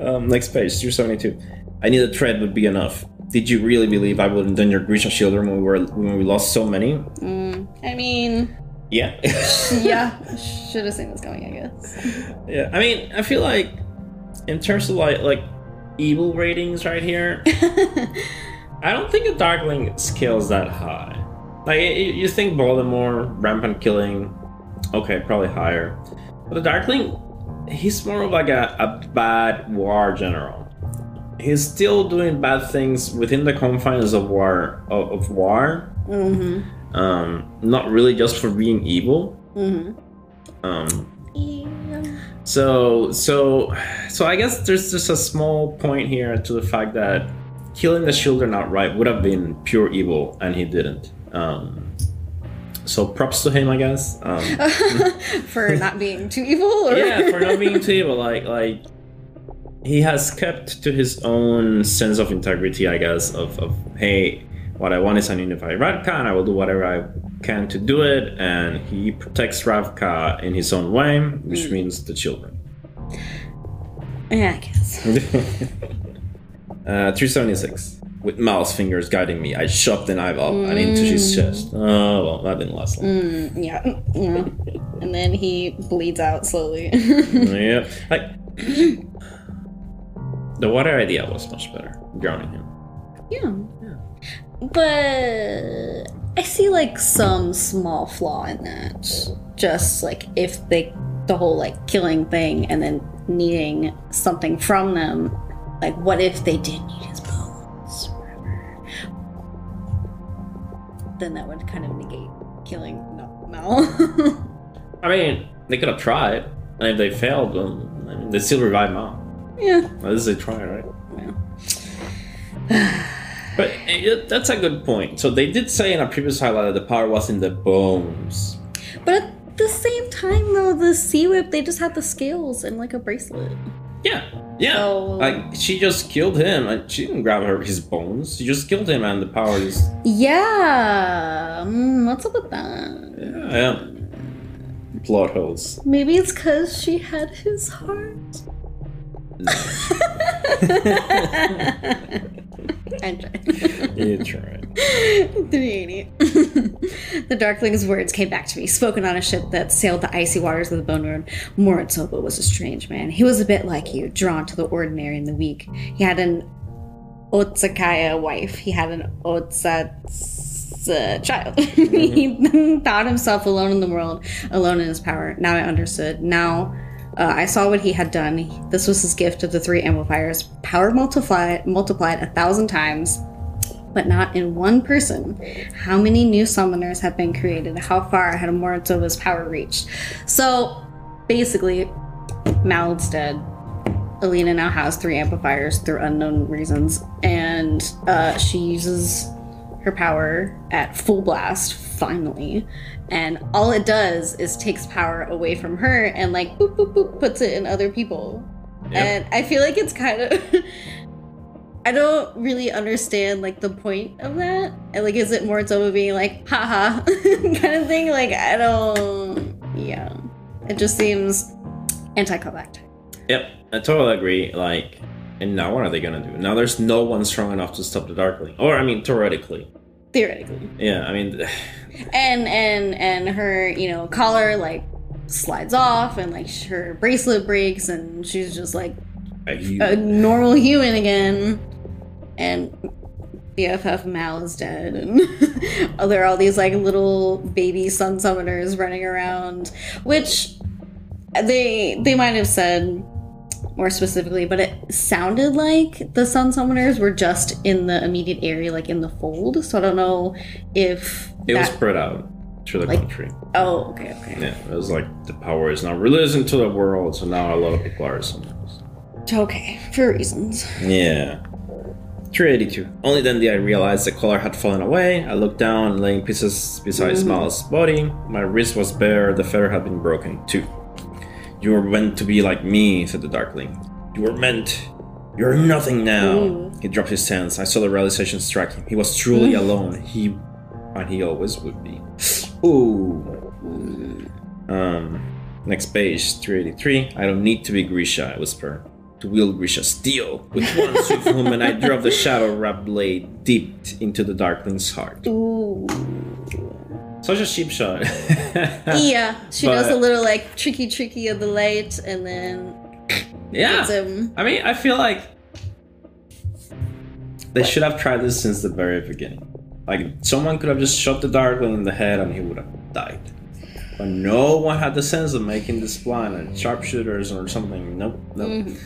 Um, next page, 272. I knew the thread would be enough. Did you really believe I would endanger Grisha children when we were when we lost so many? Mm, I mean, Yeah. yeah, should have seen this coming, I guess. yeah. I mean, I feel like in terms of like like evil ratings right here, I don't think a Darkling scales that high. Like you think Baltimore rampant killing, okay, probably higher. But the Darkling, he's more of like a, a bad war general. He's still doing bad things within the confines of war of, of war. mm-hmm. Um, not really just for being evil. Mm-hmm. Um, Yeah. so so so I guess there's just a small point here to the fact that killing the children outright would have been pure evil, and he didn't. Um, so props to him, I guess. Um, For not being too evil, or yeah, for not being too evil, like like he has kept to his own sense of integrity, I guess. Of, of hey, what I want is an unified Ravka, and I will do whatever I can to do it. And he protects Ravka in his own way, which means the children. yeah, I guess. uh, 376. With Mal's fingers guiding me, I shoved the knife up and into his chest. Oh, well, that didn't last long. Mm, yeah, yeah. And then he bleeds out slowly. yeah. Like, the water idea was much better, drowning him. yeah. But I see like some small flaw in that. Just like if they, the whole like killing thing and then needing something from them. Like, what if they did need his bones? Then that would kind of negate killing no, Mal. I mean, they could have tried, and if they failed, then I mean, they still revive Mal. yeah. this is a try, right? yeah. But eh, that's a good point. So they did say in a previous highlight that the power was in the bones. But at the same time, though, the sea whip they just had the scales and like a bracelet. Yeah, yeah. So- Like she just killed him, and she didn't grab her his bones. She just killed him, and the power is Yeah. Mm, what's up with that? yeah, yeah. plot holes. Maybe it's because she had his heart. I'm trying. You tried. 380. the Darkling's words came back to me, spoken on a ship that sailed the icy waters of the Bone Road. Morozova was a strange man. He was a bit like you, drawn to the ordinary and the weak. He had an otkazat'sya wife. He had an Otsats uh, child. he thought himself alone in the world, alone in his power. Now I understood. Now Uh, I saw what he had done. This was his gift of the three amplifiers. Power multiplied multiplied a thousand times, but not in one person. How many new summoners have been created? How far had Morozova's power reached? So, basically, Mal's dead. Alina now has three amplifiers through unknown reasons, and uh, she uses her power at full blast finally. And all it does is takes power away from her and like boop boop boop puts it in other people. Yep. And I feel like it's kind of I don't really understand like the point of that. And like is it Morozova being like haha kind of thing? Like I don't yeah. It just seems anticlimactic. Yep, I totally agree. Like, and now what are they gonna do? Now there's no one strong enough to stop the Darkling. Or I mean, theoretically. Theoretically. Yeah, I mean, and and and her you know collar like slides off and like her bracelet breaks and she's just like you- a normal human again and BFF Mal is dead and there are all these like little baby sun summoners running around which they they might have said more specifically but it sounded like the sun summoners were just in the immediate area like in the fold so I don't know if it was spread out through the Like- country. oh okay okay Yeah, it was like the power is now released into the world, so now a lot of people are summoners. Okay, for reasons. Yeah. 382. Only then did I realize the collar had fallen away. I looked down, laying pieces beside Mhm. Smile's body. My wrist was bare, the feather had been broken too. You were meant to be like me, said the Darkling. You were meant. You're nothing now. He dropped his hands. I saw the realization strike him. He was truly Mm. alone. He. And he always would be. Ooh. Um, next page, 383. I don't need to be Grisha, I whisper. To wield Grisha's steel. With one swift movement, I drove the shadow wrapped blade deep into the Darkling's heart. Ooh. Such a cheap shot. Yeah, she But- does a little like tricky, tricky of the light, and then yeah. him. I mean, I feel like they should have tried this since the very beginning. Like, someone could have just shot the Darkling in the head and he would have died. But no one had the sense of making this plan and sharpshooters or something. Nope, nope. Mhm.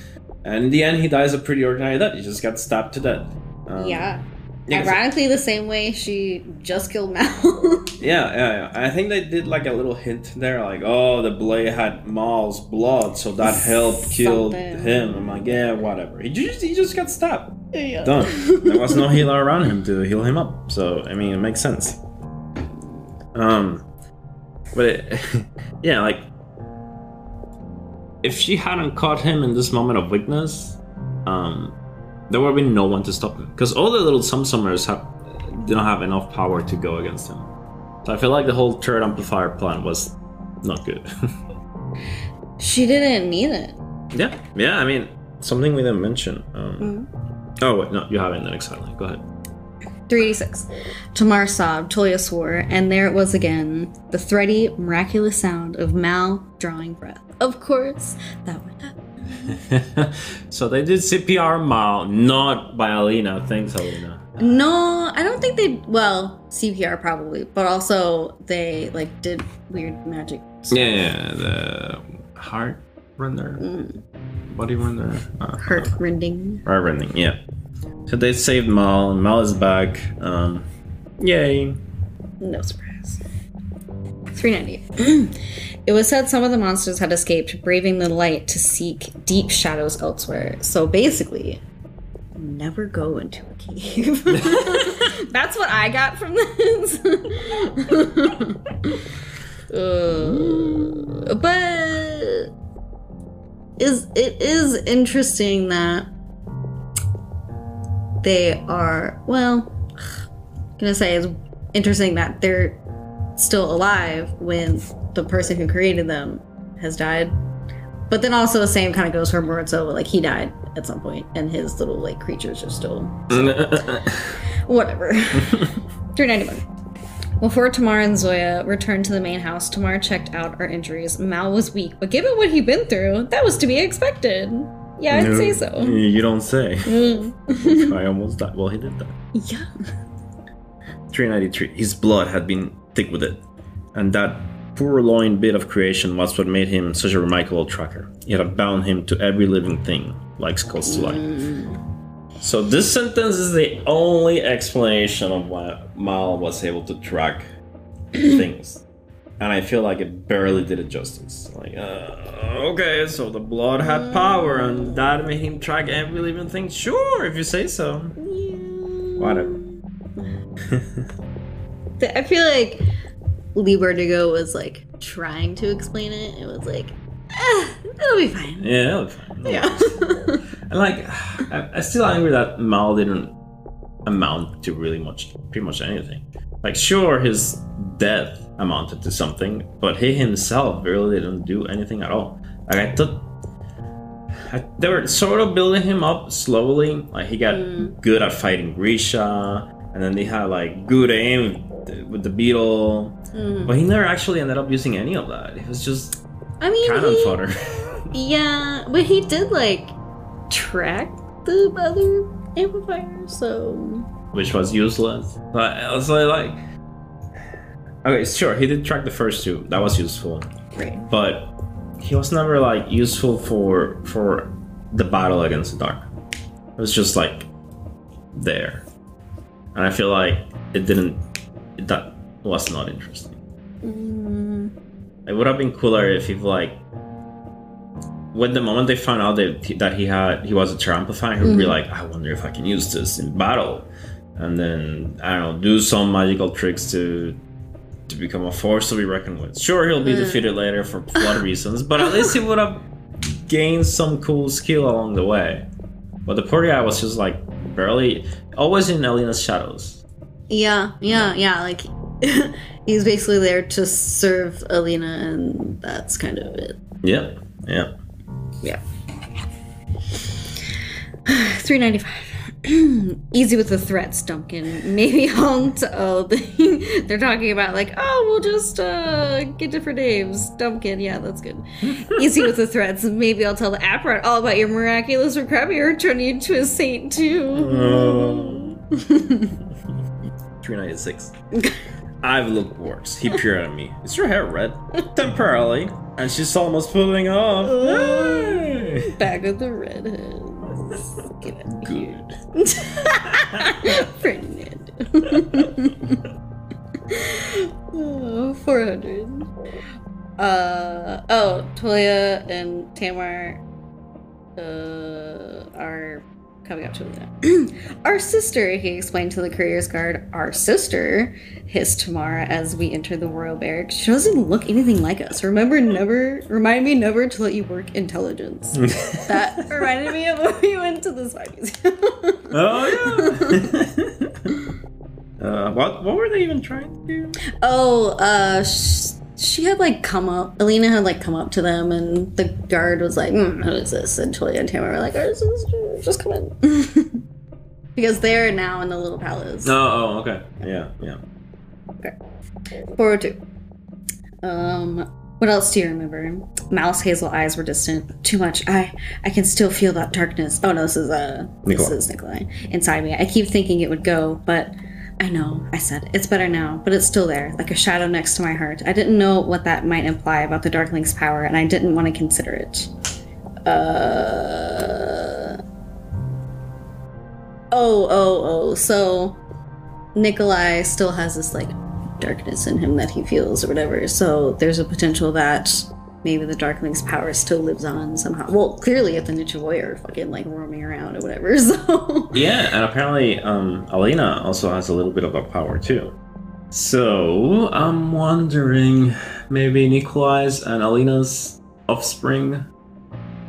And in the end, he dies a pretty ordinary death. He just got stabbed to death. Um, yeah. Ironically, the same way she just killed Mal. Yeah, yeah, yeah. I think they did like a little hint there, like, oh, the blade had Mal's blood, so that helped kill him. I'm like, yeah, whatever. He just, he just got stabbed. yeah. Done. There was no healer around him to heal him up, so I mean, it makes sense. Um, but it, yeah, like, if she hadn't caught him in this moment of weakness, um, there would have been no one to stop him because all the little sumsummers have didn't have enough power to go against him. So I feel like the whole third amplifier plan was not good. She didn't need it. yeah, yeah. I mean, something we didn't mention. Um, Mm. Oh wait, no, you have it in the next highlight. Go ahead. 386. Tamar sobbed, Tolya swore, and there it was again the thready, miraculous sound of Mal drawing breath. Of course, that would happen. so they did CPR Mal, not by Alina. Thanks, Alina. No, I don't think they. Well, CPR probably, but also they like did weird magic. stuff. Yeah, the heart render, Mm, body render, uh, hurt rending. heart rending. Yeah. So they saved Mal, and Mal is back. Um, yay. No surprise. 398. it was said some of the monsters had escaped, braving the light to seek deep shadows elsewhere. So basically, never go into a cave. That's what I got from this. Uh, but is it is interesting that they are well I'm gonna say it's interesting that they're still alive when the person who created them has died. But then also the same kind of goes for Murzo, like he died at some point and his little like creatures are still whatever. 391. Before Tamar and Zoya returned to the main house, Tamar checked out our injuries. Mal was weak, but given what he'd been through, that was to be expected. Yeah, I'd say so. You don't say. Mm. I almost died. Well, he did die. yeah. 393. His blood had been thick with it, and that poor purloined bit of creation was what made him such a remarkable tracker. It had bound him to every living thing, like skulls to life. So this sentence is the only explanation of why Mal was able to track things. And I feel like it barely did it justice. Like, uh, okay, so the blood had power, and that made him track every living thing. Sure, if you say so. Whatever. Th- I feel like Leigh Bardugo was like trying to explain it. It was like, ah, it'll be fine. Yeah, that'll be fine. Yeah. And like, I, I'm still angry that Mal didn't amount to really much, pretty much anything. Like, sure, his death amounted to something, but he himself really didn't do anything at all. Like, I thought I, they were sort of building him up slowly. Like, he got Mm. good at fighting Grisha, and then they had like good aim with the beetle, Mm. but he never actually ended up using any of that. It was just I mean, cannon he- fodder. yeah, but he did like track the other amplifier, so which was useless. But I was like, like, okay, sure, he did track the first two. That was useful, right. but he was never like useful for for the battle against the dark. It was just like there, and I feel like it didn't. That was not interesting. Mm, It would have been cooler if he like. When the moment they found out that he, that he had he was a Terra he would be Mhm. like, "I wonder if I can use this in battle," and then I don't know, do some magical tricks to to become a force to be reckoned with. Sure, he'll be Mm. defeated later for plot reasons, but at least he would have gained some cool skill along the way. But the poor guy was just like barely, always in Alina's shadows. Yeah, yeah, yeah. Like he's basically there to serve Alina, and that's kind of it. Yeah, yeah. Yeah. Three ninety five. Easy with the threats, Duncan. Maybe on to oh they, they're talking about like oh we'll just uh get different names. Duncan, yeah that's good. Easy with the threats. Maybe I'll tell the Apparat all about your miraculous recovery or turn you into a saint too. 396. I've looked worse. He peered at me. Is your hair red? Temporarily. And she's almost pulling off. Hey. Back of the redheads. Get out. Good. Ferdinand. oh, 400. Uh, oh, Tolya and Tamar uh, are coming up to them. our sister, he explained to the courier's guard. Our sister, hissed Tamara as we enter the royal barracks. She doesn't look anything like us. Remember, never, remind me never to let you work intelligence. that reminded me of when we went to the spy museum. oh, yeah. uh, what, what were they even trying to do? Oh, uh, sh- she had like come up. Alina had like come up to them, and the guard was like, mm, "Who is this?" And Tolya and Tamara were like, "Our sister, just come in," because they're now in the little palace. Oh, oh, okay. Yeah, yeah. Four two. Um, what else do you remember? Mal's hazel eyes were distant. Too much. I I can still feel that darkness. Oh no, this is uh this is Nikolai inside me. I keep thinking it would go, but I know. I said it's better now, but it's still there, like a shadow next to my heart. I didn't know what that might imply about the Darkling's power, and I didn't want to consider it. Uh. Oh, oh, oh. So Nikolai still has this like darkness in him that he feels or whatever. So there's a potential that maybe the Darkling's power still lives on somehow. Well, clearly if the Nichevo'ya are fucking like roaming around or whatever. So Yeah, and apparently, um, Alina also has a little bit of that power too. So I'm wondering, maybe Nikolai's and Alina's offspring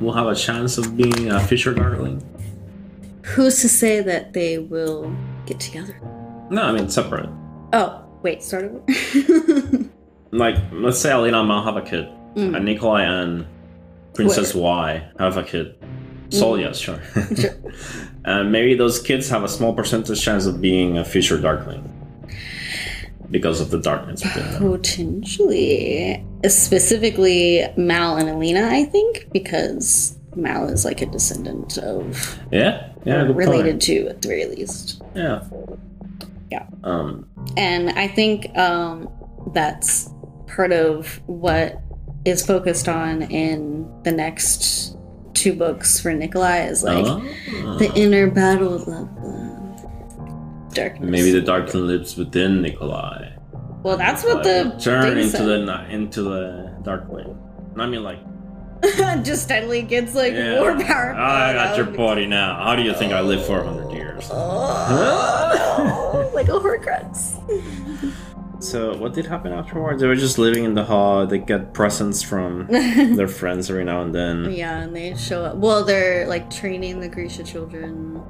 will have a chance of being a Fisher Darkling. who's to say that they will get together? No, I mean separate. Oh, wait, start over. Like, let's say Alina and Mal have a kid, Mm. and Nikolai and Princess Y have a kid. Sol, yes, sure. Sure. and maybe those kids have a small percentage chance of being a Fisher Darkling because of the darkness. Potentially. Specifically Mal and Alina, I think, because Mal is like a descendant of Yeah, yeah, related point. to at the very least. Yeah. Yeah. Um, And I think um, that's part of what is focused on in the next two books for Nikolai is like Oh. the inner battle of the darkness. Maybe the darkness lives within Nikolai. Well, that's what Like, the turn into said. the into the darkling. I mean, like just steadily gets like yeah, more powerful. I got your body now. How do you think I live 400 years? Oh, like a Horcrux. So what did happen afterwards? They were just living in the hall. They get presents from their friends every now and then. Yeah, and they show up. Well, they're like training the Grisha children.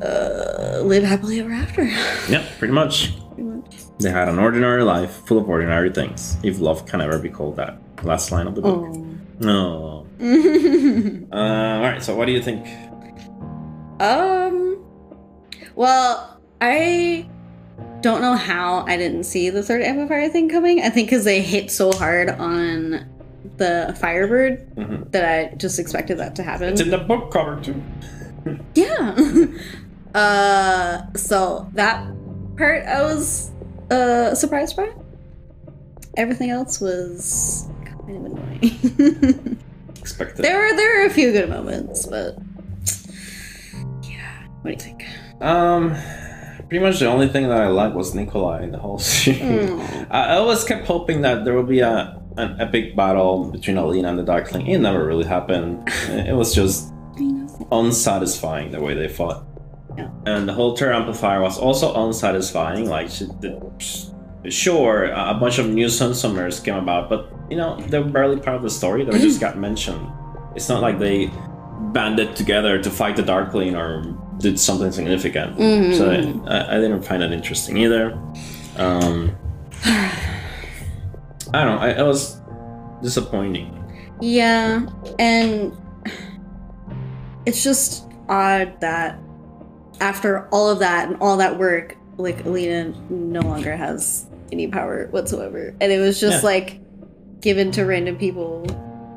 Uh, live happily ever after. Yeah, pretty much. Pretty much. They had an ordinary life, full of ordinary things. If love can ever be called that. Last line of the book. Oh. No. Uh, all right. So what do you think? um. Well, I don't know how I didn't see the third amplifier thing coming. I think because they hit so hard on the Firebird Mhm. that I just expected that to happen. It's in the book cover too. Yeah. uh so that part I was uh surprised by. Everything else was kind of annoying. Expected. there were there were a few good moments, but yeah. What do you think? Um, pretty much the only thing that I liked was Nikolai in the whole series. Mm. I always kept hoping that there would be a an epic battle between Alina and the Darkling. It never really happened. It was just unsatisfying the way they fought. Yeah. And the whole Terra Amplifier was also unsatisfying. Like, she, the, sure, a bunch of new Sun Summoners came about, but you know, they were barely part of the story. They just got mentioned. It's not like they banded together to fight the Darkling or did something significant. Mhm. So I, I didn't find that interesting either. Um, I don't know. I, it was disappointing. Yeah, and it's just odd that after all of that and all that work, like Alina no longer has any power whatsoever. And it was just Yeah. like given to random people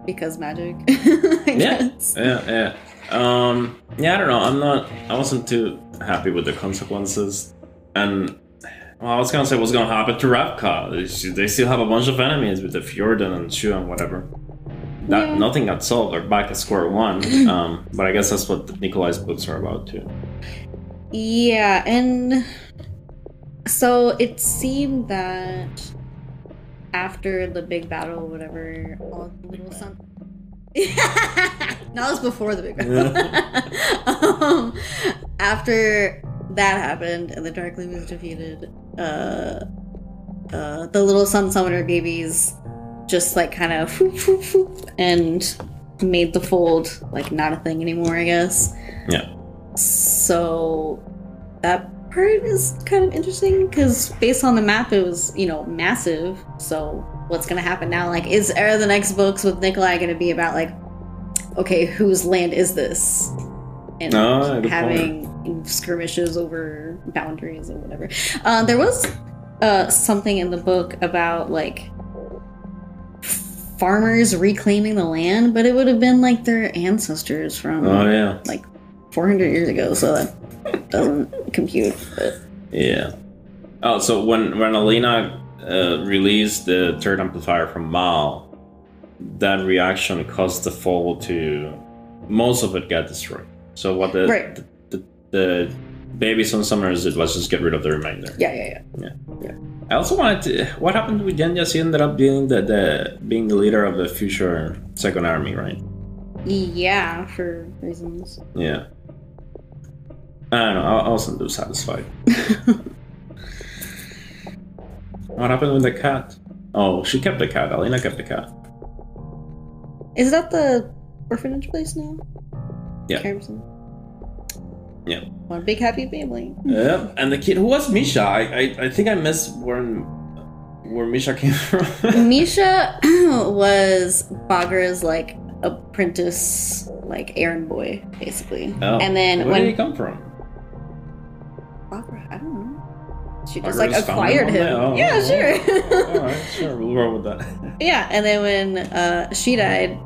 because magic. I Yeah. guess. Yeah, yeah. Um, yeah, I don't know. I'm not. I wasn't too happy with the consequences, and well, I was gonna say what's gonna happen to Ravka. They- still have a bunch of enemies with the Fjerdan and Shu and whatever. That Yeah. nothing got solved. They're back at square one. um, but I guess that's what Nikolai's books are about too. Yeah, and so it seemed that after the big battle whatever, all the little sun. it was before the big battle. um, after that happened and the Darkling was defeated, uh, uh, the little Sun Summoner babies just like kind of and made the fold like not a thing anymore, I guess. Yeah. So that part is kind of interesting because based on the map, it was you know massive. So what's gonna happen now? Like, is are the next books with Nikolai gonna be about like, okay, whose land is this? And Oh, having skirmishes over boundaries or whatever. Uh, there was uh, something in the book about like farmers reclaiming the land, but it would have been like their ancestors from Oh yeah, like 400 years ago, so that doesn't compute. But yeah. Oh, so when when Alina uh, released the third amplifier from Mal, that reaction caused the fall to most of it get destroyed. So what the Right. the, the, the baby sun summoners did was just get rid of the remainder. yeah, yeah, yeah. yeah, yeah. I also wanted to. What happened with Genya? She ended up being the, the being the leader of the future second army, right? Yeah, for reasons. Yeah. I don't know. I, I wasn't too satisfied. what happened with the cat? Oh, she kept the cat. Alina kept the cat. Is that the orphanage place now? Yeah. Yeah. One big happy family. Yeah. And the kid who was Misha. I I, I think I missed where where Misha came from. Misha was Baghra's like apprentice, like errand boy, basically. Oh. And then where when did he come from? Baghra, I don't know. She just like acquired him. Oh, yeah, oh, sure. All right, sure. We'll roll with that. Yeah, and then when uh, she died,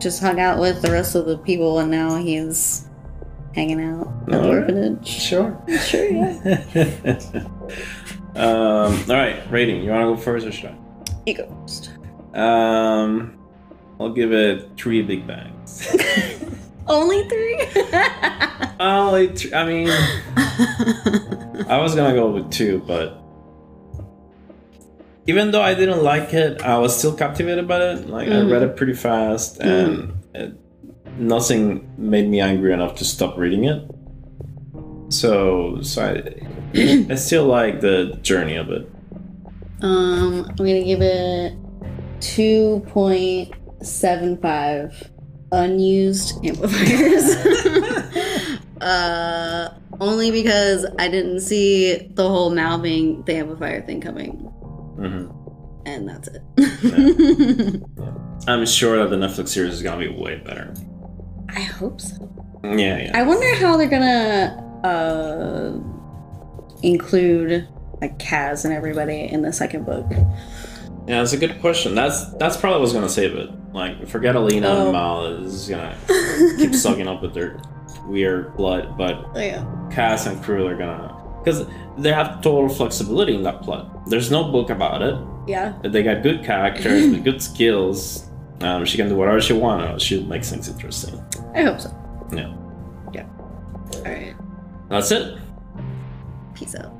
just hung out with the rest of the people, and now he's hanging out at the Alright. orphanage. Sure. Sure, yeah. Um, all right, rating. You want to go first or should You go first. I? Um, I'll give it three big bangs. Only three? Only, th- I mean, I was gonna go with two, but even though I didn't like it, I was still captivated by it. Like I Mhm. read it pretty fast, and it, nothing made me angry enough to stop reading it. So, so I, I still like the journey of it. um, I'm gonna give it 2.75 unused amplifiers. uh, only because I didn't see the whole mouthing the amplifier thing coming, hmm and that's it. I'm sure that the Netflix series is gonna be way better. I hope so. Yeah, yeah. I wonder how they're gonna uh, include like Kaz and everybody in the second book. Yeah, that's a good question. That's that's probably what's gonna save it. Like, forget Alina Oh. and Mal is gonna keep sucking up with their weird blood, but Oh, yeah. Kaz and Crew are gonna because they have total flexibility in that plot. There's no book about it. Yeah. They got good characters with good skills. Um, she can do whatever she wants. She makes things interesting. I hope so. Yeah, Yeah. All right. that's it. Peace out.